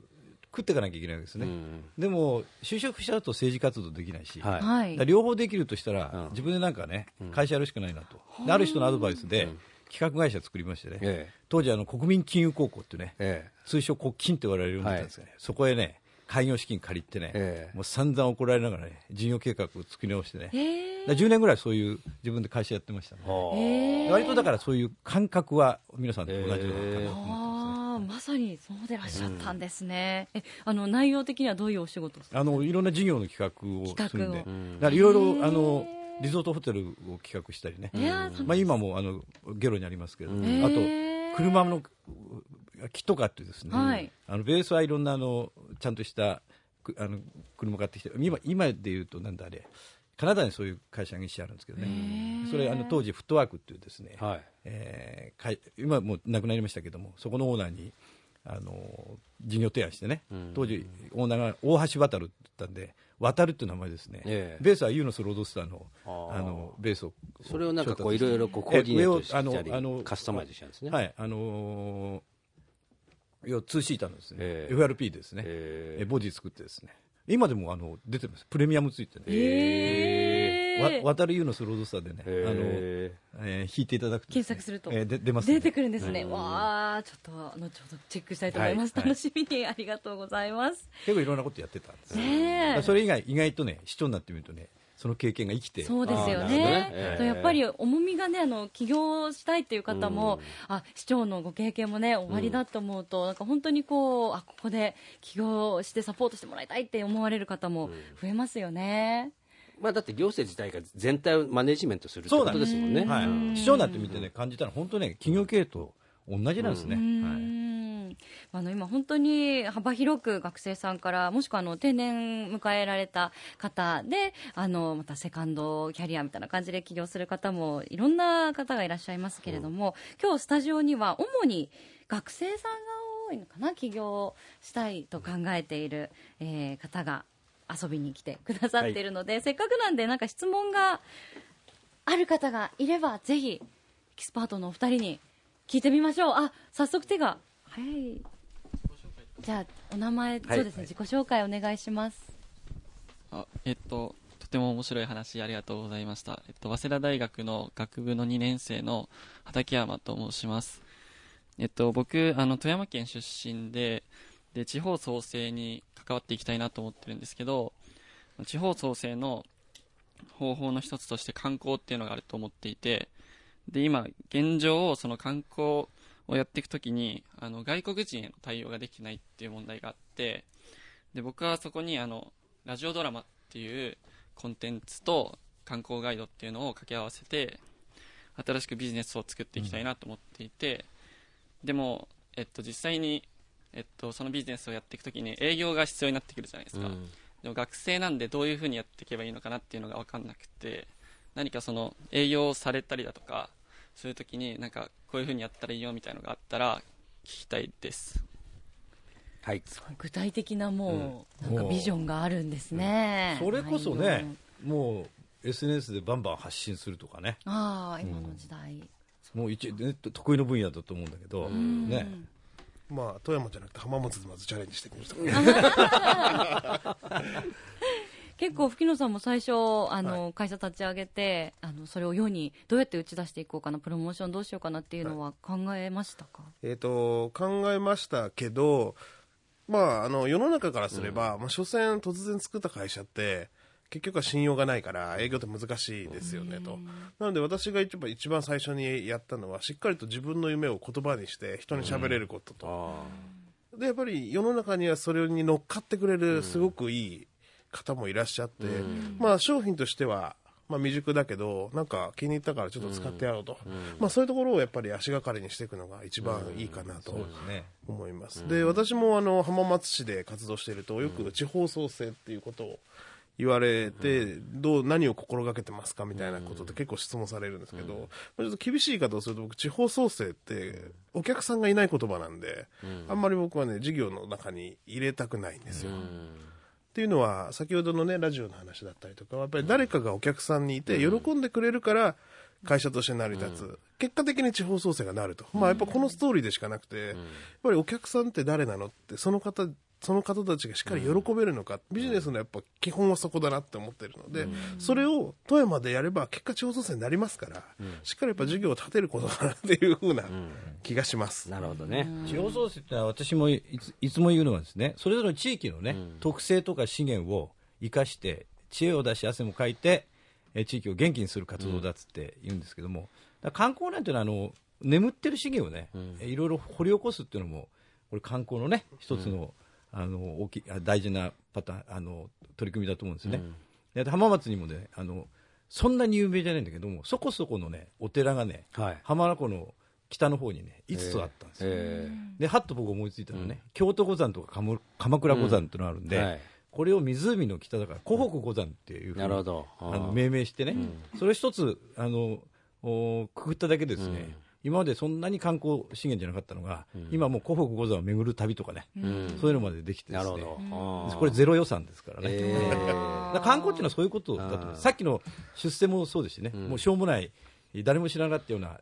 食っていかなきゃいけないわけですね、うんでも就職しちゃうと政治活動できないし、はい。両方できるとしたら、うん。自分でなんかね、会社やるしかないなと、である人のアドバイスで、企画会社作りましてね、ええ。当時あの国民金融高校っていうね、え通称国金って言われるようになったんですがね、そこへね開業資金借りてね、ええ。もう散々怒られながらね事業計画を作り直してね、へだから10年ぐらいそういう自分で会社やってましたね、ええ。割とだからそういう感覚は皆さんと同じような感覚ええさにそうでいらっしゃったんですね、えあの内容的にはどういうお仕事ですか？あのいろんな事業の企画をするんで、企画をだからいろいろあのリゾートホテルを企画したりね、まあ、今もあのゲロにありますけど、うん。あと車のキットカーってですね、はい。あのベースはいろんなあのちゃんとしたくあの車買ってきて今今で言うとなんだあれ？カナダにそういう会社が一社あるんですけどね。それあの当時フットワークっていうですね、はい。えーかい今もう亡くなりましたけどもそこのオーナーにあの事業提案してね、うん。当時オーナーが大橋渡るって言ったんで渡るっていう名前ですね、ええ。ベースはユーノスロードスターのあー。あのベースをそれをなんかこういろいろこうコーディネートしたえ上をあのカスタマイズしたんですね、はいあのー要は2シーターのですね、ええ。FRP ですね、ええ。ボディ作ってですね今でもあの出てます。プレミアムついてね、ええわ渡る湯のスロードスターでね、あのへえー弾いていただくと。ね、検索すると。えーで出ますね。出てくるんですね。わあ、ちょっと、後ほどチェックしたいと思います。はい。楽しみに、ありがとうございます。結構いろんなことやってたんですよ。ねえ。それ以外意外とね市長になってみるとねその経験が生きて。そうですよね。ね。ええ。とやっぱり重みがね、あの起業したいっていう方も、あ市長のご経験もね、終わりだと思うと、なんか本当にこう、あここで起業してサポートしてもらいたいって思われる方も増えますよね。まあ、だって行政自体が全体をマネジメントするってこそうなんでとですすもんね。はい、市長になってみてね感じたら本当ね企業経営と同じなんですね、うはい。んあの今、本当に幅広く学生さんからもしくはあの定年迎えられた方であのまたセカンドキャリアみたいな感じで起業する方もいろんな方がいらっしゃいますけれども、今日スタジオには主に学生さんが多いのかな起業したいと考えている、えー方が遊びに来てくださっているので、せっかくなんでなんか質問がある方がいればぜひエキスパートのお二人に聞いてみましょう。あ早速手が。早いじゃあお名前、はいそうですね自己紹介お願いしますあえっと、とても面白い話ありがとうございました。えっと、早稲田大学の学部の2年生の畠山と申します。えっと、僕、あの、富山県出身で、で、地方創生に関わっていきたいなと思ってるんですけど、地方創生の方法の一つとして観光っていうのがあると思っていて、で、今、現状、その観光をやっていくときに、あの、外国人への対応ができないっていう問題があって、で、僕はそこに、あの、ラジオドラマっていうコンテンツと観光ガイドっていうのを掛け合わせて新しくビジネスを作っていきたいなと思っていて、でも、えっと、実際に、えっと、そのビジネスをやっていくときに営業が必要になってくるじゃないですか、うん。でも学生なんでどういうふうにやっていけばいいのかなっていうのが分かんなくて何かその営業をされたりだとかそういうときになんかこういうふうにやったらいいよみたいなのがあったら聞きたいです。はい。具体的なもう、なんかビジョンがあるんですね、それこそねもう SNS でバンバン発信するとかね。ああ今の時代、もう一ね得意の分野だと思うんだけど、ね。まあ富山じゃなくて浜松でまずチャレンジしてみました結構吹野さんも最初あの、会社立ち上げてあのそれを世にどうやって打ち出していこうかなプロモーションどうしようかなっていうのは考えましたか、えー、と考えましたけど、まあ、あの世の中からすれば、まあ、所詮突然作った会社って結局は信用がないから営業って難しいですよねと。なので私が一番最初にやったのはしっかりと自分の夢を言葉にして人に喋れることと、あでやっぱり世の中にはそれに乗っかってくれるすごくいい方もいらっしゃって、まあ、商品としては、まあ、未熟だけどなんか気に入ったからちょっと使ってやろうと、まあ、そういうところをやっぱり足がかりにしていくのが一番いいかなとそうですね。思います、で私もあの浜松市で活動しているとよく地方創生っていうことを言われて、どう何を心がけてますかみたいなことで結構質問されるんですけど、ちょっと厳しい言い方をすると僕地方創生ってお客さんがいない言葉なんで、あんまり僕はね事業の中に入れたくないんですよ、っていうのは先ほどのねラジオの話だったりとかやっぱり誰かがお客さんにいて喜んでくれるから会社として成り立つ、結果的に地方創生がなると、まあやっぱこのストーリーでしかなくて、やっぱりお客さんって誰なのってその方その方たちがしっかり喜べるのか、ビジネスのやっぱ基本はそこだなって思ってるので、それを富山でやれば結果地方創生になりますから、しっかりやっぱ事業を立てることだなっていうふうな気がします。なるほどね。地方創生ってのは私もいついつも言うのはですねそれぞれの地域のね、特性とか資源を生かして知恵を出し汗もかいてえ地域を元気にする活動だっつって言うんですけども、観光なんていうのはあの眠ってる資源をね、えいろいろ掘り起こすっていうのもこれ観光のね一つの,、あの大きいあ大事なパターンあの取り組みだと思うんですね、で浜松にもねあのそんなに有名じゃないんだけどもそこそこのねお寺がね、はい。浜名湖の北の方にね5つあったんですよ、えではっと僕思いついたのはね、京都五山とか鎌鎌倉五山っていうのがあるんで、はい。これを湖の北だから湖北五山っていうふうにあの命名してね、それ一つあのおくくっただけでですね、今までそんなに観光資源じゃなかったのが、今もう湖北五山を巡る旅とかね、そういうのまでできてですね。これゼロ予算ですからね、え だから観光っていうのはそういうことだと思う。さっきの出世もそうですしね、もうしょうもない誰も知らなかったような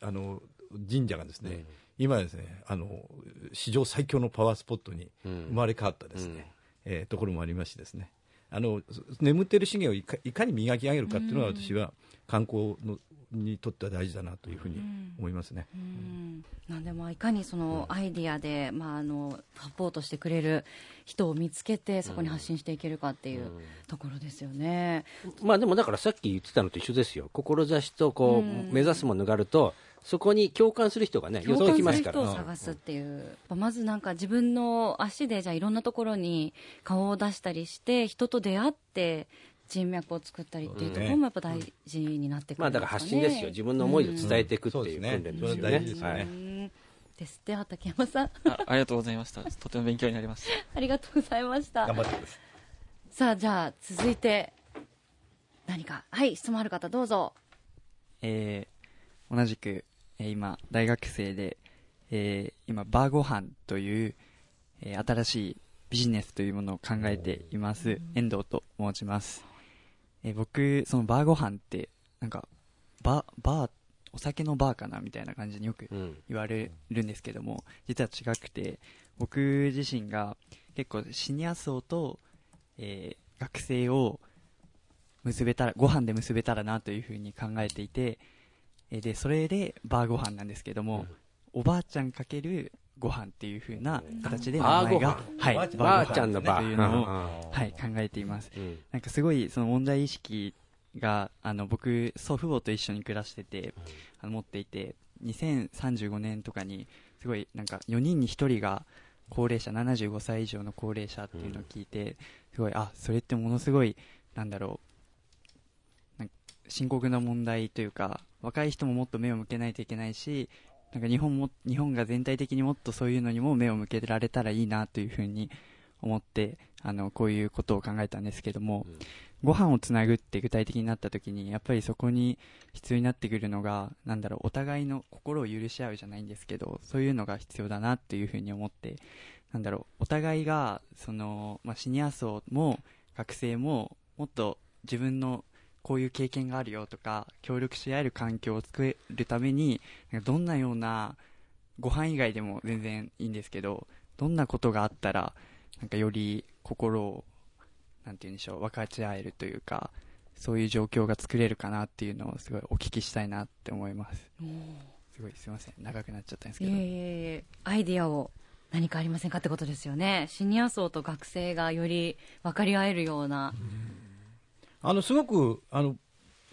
あの神社がですね、今ですねあの史上最強のパワースポットに生まれ変わったですね、えーところもありましてですね。あの眠ってる資源をいかいかに磨き上げるかっていうのが私は観光のにとっては大事だなというふうに思いますね。うん。なんでもいかにそのアイディアで、まあ、あのサポートしてくれる人を見つけてそこに発信していけるかっていうところですよね。まあでもだからさっき言ってたのと一緒ですよ。志とこう目指すものがあるとそこに共感する人がね予想共感すきますから。る人を探すっていう、まずなんか自分の足でじゃあいろんなところに顔を出したりして人と出会って人脈を作ったりっていうところもやっぱ大事になってくまあだからるんですかね。発信ですよ。自分の思いを伝えていくっていう訓練ですよね。はいうん。ですって畠山さん。あありがとうございました。とても勉強になりました。ありがとうございました。頑張ってください。さあじゃあ続いて何か？はい質問ある方どうぞ。えー同じく、えー今、大学生で、えー今、バーご飯という、えー新しいビジネスというものを考えています、遠藤と申します。えー僕、そのバーご飯って、なんか、バー、バー、お酒のバーかなみたいな感じによくうん。言われるんですけども、実は違くて、僕自身が結構シニア層と、えー学生を結べたら、ご飯で結べたらなというふうに考えていて、えーで、それでバーご飯なんですけども、おばあちゃんかけるご飯っていうふうな形で名前が、はい、ばあちゃんのばというのを、うんはい、考えています。うん。なんかすごいその問題意識があの僕祖父母と一緒に暮らしてて、あの持っていて2035年とかにすごいなんか4人に1人が高齢者75歳以上の高齢者っていうのを聞いて、すごいあそれってものすごいなんだろう深刻な問題というか若い人ももっと目を向けないといけないしなんか日本も日本が全体的にもっとそういうのにも目を向けられたらいいなというふうに思ってあのこういうことを考えたんですけども、ご飯をつなぐって具体的になった時にやっぱりそこに必要になってくるのがなんだろうお互いの心を許し合うじゃないんですけどそういうのが必要だなっていうふうに思ってなんだろうお互いがその、まあ、シニア層も学生ももっと自分のこういう経験があるよとか協力し合える環境を作るためにどんなようなご飯以外でも全然いいんですけどどんなことがあったらなんかより心をなんて言うんでしょう分かち合えるというかそういう状況が作れるかなっていうのをすごいお聞きしたいなって思います。すごいすいません長くなっちゃったんですけど。いえいえいえアイディアを何かありませんかってことですよね。シニア層と学生がより分かり合えるようなあのすごくあの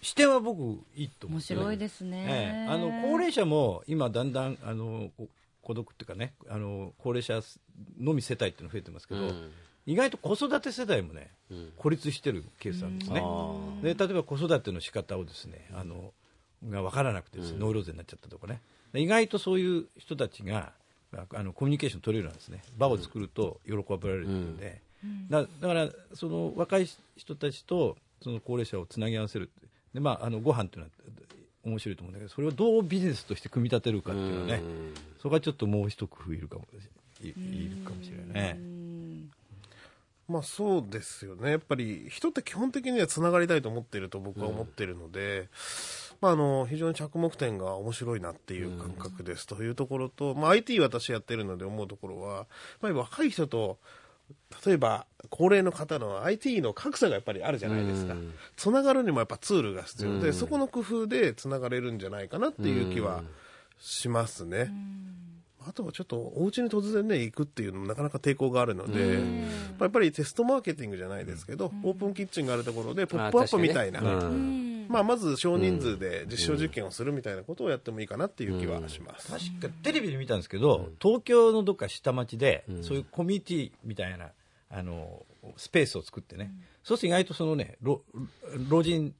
視点は僕いいと思面って白いですね、ええ。あの高齢者も今だんだんあのこ孤独っていうかねあの高齢者のみ世帯っていうの増えてますけど、うん。意外と子育て世代もね、うん。孤立してるケースなんですね、で例えば子育ての仕方をですねあのが分からなくてですね、ノイローゼになっちゃったとかね。で意外とそういう人たちがああのコミュニケーション取れるようなんですね。場を作ると喜ばれるっていうんで、だだからその若い人たちとその高齢者をつなぎ合わせるで、まあ、あのご飯っていうのは面白いと思うんだけどそれをどうビジネスとして組み立てるかっていうのはね、そこはちょっともう一工夫いるかもい。いるかもしれないね。まあそうですよね。やっぱり人って基本的にはつながりたいと思っていると僕は思っているので、まああの、非常に着目点が面白いなっていう感覚ですというところと、まあ IT 私やってるので思うところは、まあ若い人と、例えば高齢の方の IT の格差がやっぱりあるじゃないですか。つながるにもやっぱツールが必要。で、そこの工夫でつながれるんじゃないかなっていう気はしますね。あとはちょっとお家に突然ね行くっていうのもなかなか抵抗があるので、まあやっぱりテストマーケティングじゃないですけど、オープンキッチンがあるところでポップアップみたいな、まあまず少人数で実証実験をするみたいなことをやってもいいかなっていう気はします。確かテレビで見たんですけど、東京のどっか下町で、そういうコミュニティみたいなあのスペースを作ってね、そうすると意外とそのね老老人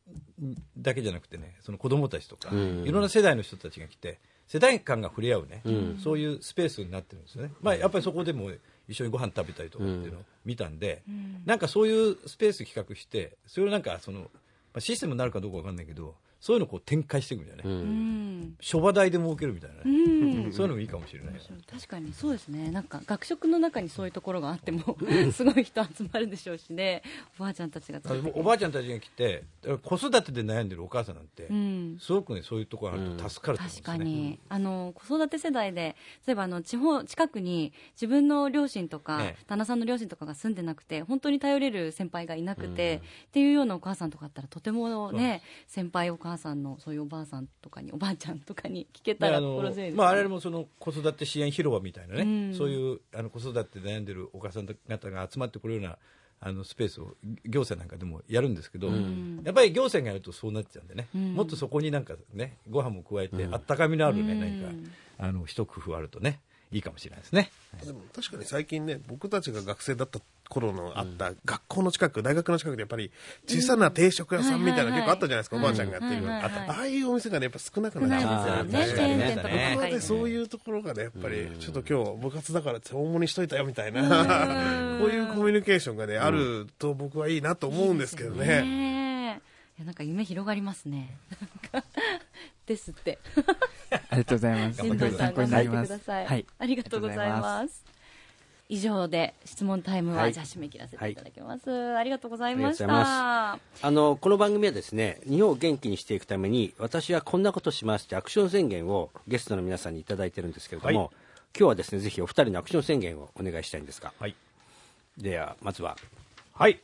だけじゃなくてねその子供たちとか、いろんな世代の人たちが来て世代間が触れ合うね、そういうスペースになってるんですよね、まあ、やっぱりそこでも一緒にご飯食べたりとかっていうのを見たんで、なんかそういうスペース企画してそれをなんかその、まあ、システムになるかどうかわかんないけどそういうのをこう展開していくみたいなね、うん。諸場代で儲けるみたいなうね、んそういうのもいいかもしれない、確かに。そうですね。なんか学食の中にそういうところがあってもすごい人集まるでしょうしね。おばあちゃんたちが。おばあちゃんたちが来て子育てで悩んでるお母さんなんて、うん。すごくねそういうところがあると助かると思うんです確ね、かに、あの子育て世代で例えばあの地方近くに自分の両親とか、ええ。旦那さんの両親とかが住んでなくて本当に頼れる先輩がいなくて、っていうようなお母さんとかだったらとてもね先輩お母さんのそういうおばあさんとかにおばあちゃんとかに聞けたら心強いです、ね。まあ、あれもその子育て支援広場みたいなね、うん。そういうあの子育てで悩んでるお母さん方が集まってくるようなあのスペースを行政なんかでもやるんですけど、ん。やっぱり行政がやるとそうなっちゃうんでね、うん。もっとそこになんかねご飯も加えて、あったかみのあるね、うん。何かあの一工夫あるとねいいかもしれないですね。でも確かに最近ね僕たちが学生だった頃のあった学校の近く大学の近くでやっぱり小さな定食屋さんみたいなうん結構あったじゃないですか、おばあちゃんがやってるような、はいはいはいああいうお店がねやっぱ少なく少なっちゃですよね。チェーン店とかばっここかりでそういうところがねやっぱりちょっと今日部活だからって大盛りしといたよみたいなこういうコミュニケーションがねあると僕はいいなと思うんですけどね。ねいやなんか夢広がりますね。ですって。ありがとうございます。新藤さん参考頑張ってになります。ください、はい。ありがとうございます以上で質問タイムは、はい。じゃあ締め切らせていただきます、ありがとうございました。あのこの番組はですね日本を元気にしていくために私はこんなことしますってアクション宣言をゲストの皆さんにいただいてるんですけれども、はい。今日はですねぜひお二人のアクション宣言をお願いしたいんですが、はい。ではまずは。はい。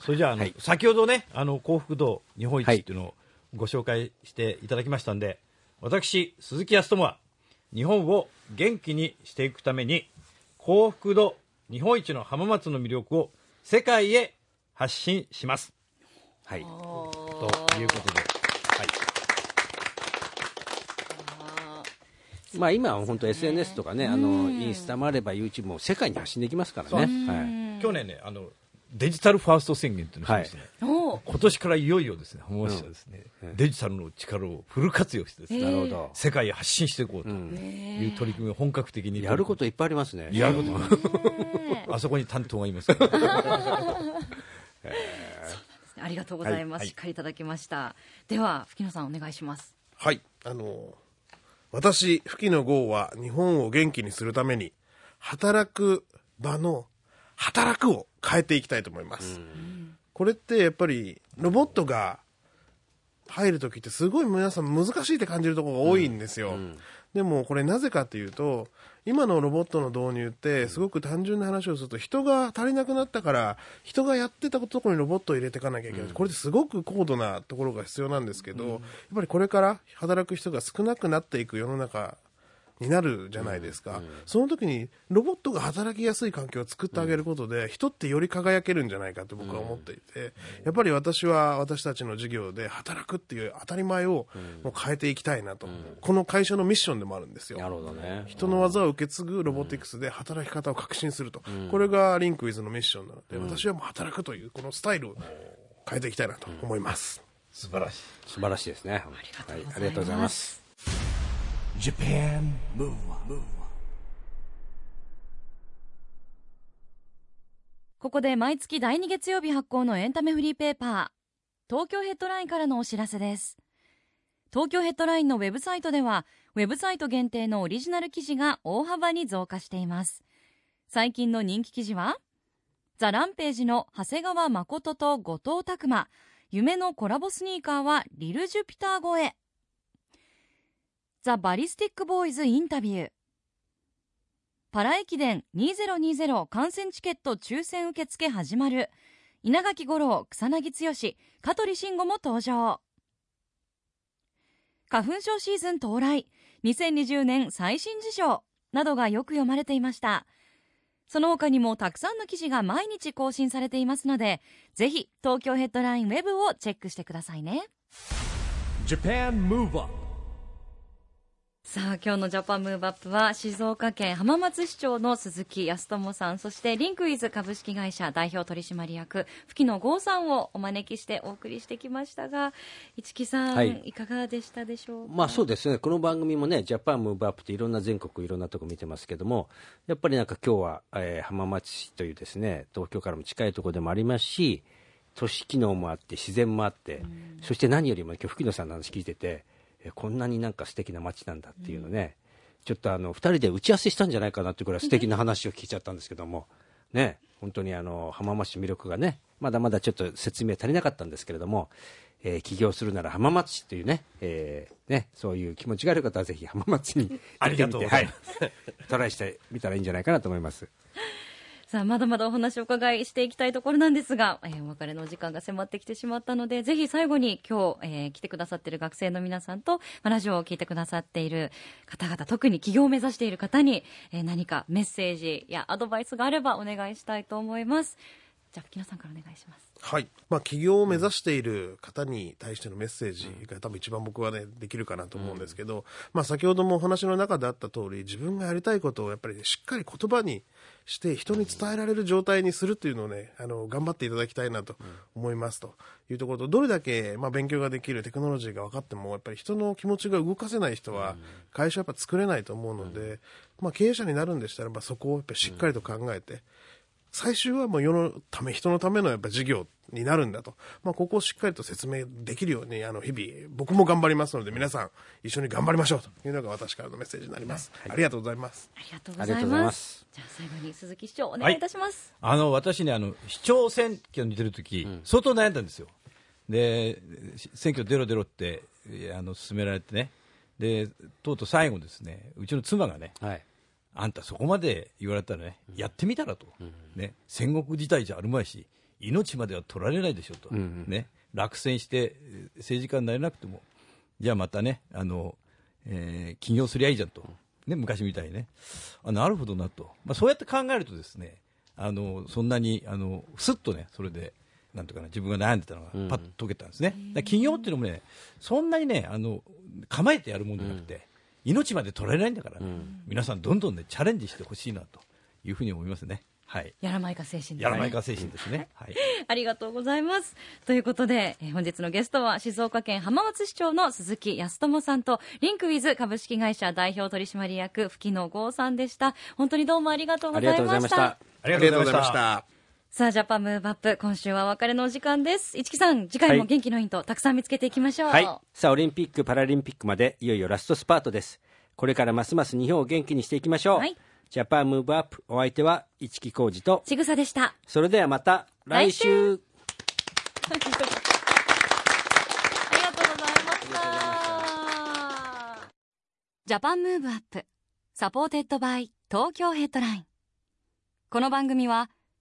それじゃあ、あのはい。先ほどね、あの、幸福度日本一っていうのをご紹介していただきましたんで、私、鈴木康友は、日本を元気にしていくために、幸福度日本一の浜松の魅力を世界へ発信します。はい。ということで、はい。まあ、今は本当 SNS とかねあのインスタもあれば YouTube も世界に発信できますからね、はい、去年ね、あの、デジタルファースト宣言っていうのをしましてね、おー。今年からいよいよですね、浜松市はですね、デジタルの力をフル活用してですね、世界へ発信していこうとうん。いう取り組みを本格的にやることいっぱいありますね。やることあそこに担当がいますから。ありがとうございます、はい。しっかりいただきました。では吹野さんお願いします。はい。あの、私、吹野剛は日本を元気にするために、働く場の働くを変えていきたいと思います。これってやっぱり、ロボットが入るときってすごい皆さん難しいって感じるところが多いんですよ。でもこれなぜかっていうと、今のロボットの導入ってすごく単純な話をすると人が足りなくなったから人がやってたところにロボットを入れていかなきゃいけない、これってすごく高度なところが必要なんですけど、やっぱりこれから働く人が少なくなっていく世の中になるじゃないですか、その時にロボットが働きやすい環境を作ってあげることで、人ってより輝けるんじゃないかと僕は思っていて、やっぱり私は私たちの授業で働くっていう当たり前をもう変えていきたいなと、この会社のミッションでもあるんですよ。なるほどね。人の技を受け継ぐロボティクスで働き方を革新すると、これがリンクウィズのミッションなので、私はもう働くというこのスタイルを変えていきたいなと思います。素晴らしい。素晴らしいですね。はい。ありがとうございます Japan Move Up ここで毎月第2月曜日発行のエンタメフリーペーパー東京ヘッドラインからのお知らせです。東京ヘッドラインのウェブサイトではウェブサイト限定のオリジナル記事が大幅に増加しています。最近の人気記事はザ・ランページの長谷川誠と後藤拓馬夢のコラボスニーカーはリル・ジュピター超え。ザ・バリスティック・ボーイズ・インタビュー。パラ駅伝2020観戦チケット抽選受付始まる。稲垣吾郎草薙剛香取慎吾も登場。花粉症シーズン到来。2020年最新事情などがよく読まれていました。その他にもたくさんの記事が毎日更新されていますのでぜひ東京ヘッドラインウェブをチェックしてくださいね。さあ今日のジャパンムーブアップは静岡県浜松市長の鈴木康友さんそしてリンクイズ株式会社代表取締役吹野剛さんをお招きしてお送りしてきましたが市木さん、はい。い、かがでしたでしょうか？まあそうですね、この番組もね、ジャパンムーブアップっていろんな全国いろんなとこ見てますけども、やっぱりなんか今日は、えー浜松市というですね、東京からも近いところでもありますし、都市機能もあって自然もあって、そして何よりも今日吹野さんの話聞いててえこんなになんか素敵な街なんだっていうのね、ちょっとあの2人で打ち合わせしたんじゃないかなっていうぐらい素敵な話を聞いちゃったんですけども。ね。本当にあの浜松市の魅力がねまだまだちょっと説明足りなかったんですけれども、えー起業するなら浜松市というね,、えーねそういう気持ちがある方はぜひ浜松にありがとうございます。はい、トライしてみたらいいんじゃないかなと思います。さあ、まだまだお話をお伺いしていきたいところなんですが、えーお別れのお時間が迫ってきてしまったので、ぜひ最後に今日、えー来てくださっている学生の皆さんと、まあラジオを聞いてくださっている方々、特に起業を目指している方に、えー何かメッセージやアドバイスがあればお願いしたいと思います。じゃあ、木野さんからお願いします。はい。まあ、起業を目指している方に対してのメッセージが多分一番僕はね、できるかなと思うんですけど、まあ、先ほどもお話の中であった通り、自分がやりたいことをやっぱり、ね、しっかり言葉にして人に伝えられる状態にするっていうのをね、あの、頑張っていただきたいなと思いますと。いうところと、どれだけ、まあ、勉強ができるテクノロジーが分かっても、やっぱり人の気持ちが動かせない人は、会社はやっぱ作れないと思うので、まあ、経営者になるんでしたらば、そこをやっぱりしっかりと考えて、最終はもう世のため、人のためのやっぱ事業になるんだと。まあ、ここをしっかりと説明できるように、あの、日々、僕も頑張りますので、皆さん、一緒に頑張りましょうというのが私からのメッセージになります。ありがとうございます。ありがとうございま。ますすじゃあ、最後に鈴木市長、お願いいたします。あの私ねあの、市長選挙に出るとき、相当悩んだんですよ、で選挙出ろ出ろってあの進められてねで、とうとう最後、ですねうちの妻がね、はいあんたそこまで言われたらね、やってみたらと、ね、戦国時代じゃあるまいし、命までは取られないでしょと、ね、落選してえー政治家になれなくても、じゃあまたね、あのえー起業すりゃいいじゃんと、ね、昔みたいにね、あなるほどなと、まあ、そうやって考えるとですね、あのそんなにあのすっとね、それで。なんとかな自分が悩んでたのがパッと解けたんですね、だから起業っていうのもね、そんなにねあの構えてやるもんじゃなくて、命まで取られないんだからね、皆さんどんどんねチャレンジしてほしいなというふうに思いますね。はい。やらまいか精神ですやらないか精神ですね。はい。ありがとうございます。ということで、えー本日のゲストは静岡県浜松市長の鈴木康友さんと、リンクウィズ株式会社代表取締役、吹野剛さんでした。本当にどうもありがとうござありがとうございましたいました。ありがとうございました。さあ、ジャパンムーブアップ、今週はお別れのお時間です。市木さん、次回も元気のヒント、たくさん見つけていきましょう。はい。さあ、オリンピック・パラリンピックまでいよいよラストスパートです。これからますます日本を元気にしていきましょう。はいジャパンムーブアップ、お相手は市木浩二と、ちぐさでした。それではまた来週来週 ありがとうございました。 Japan Move Up, supported by Tokyo Headline。この番組は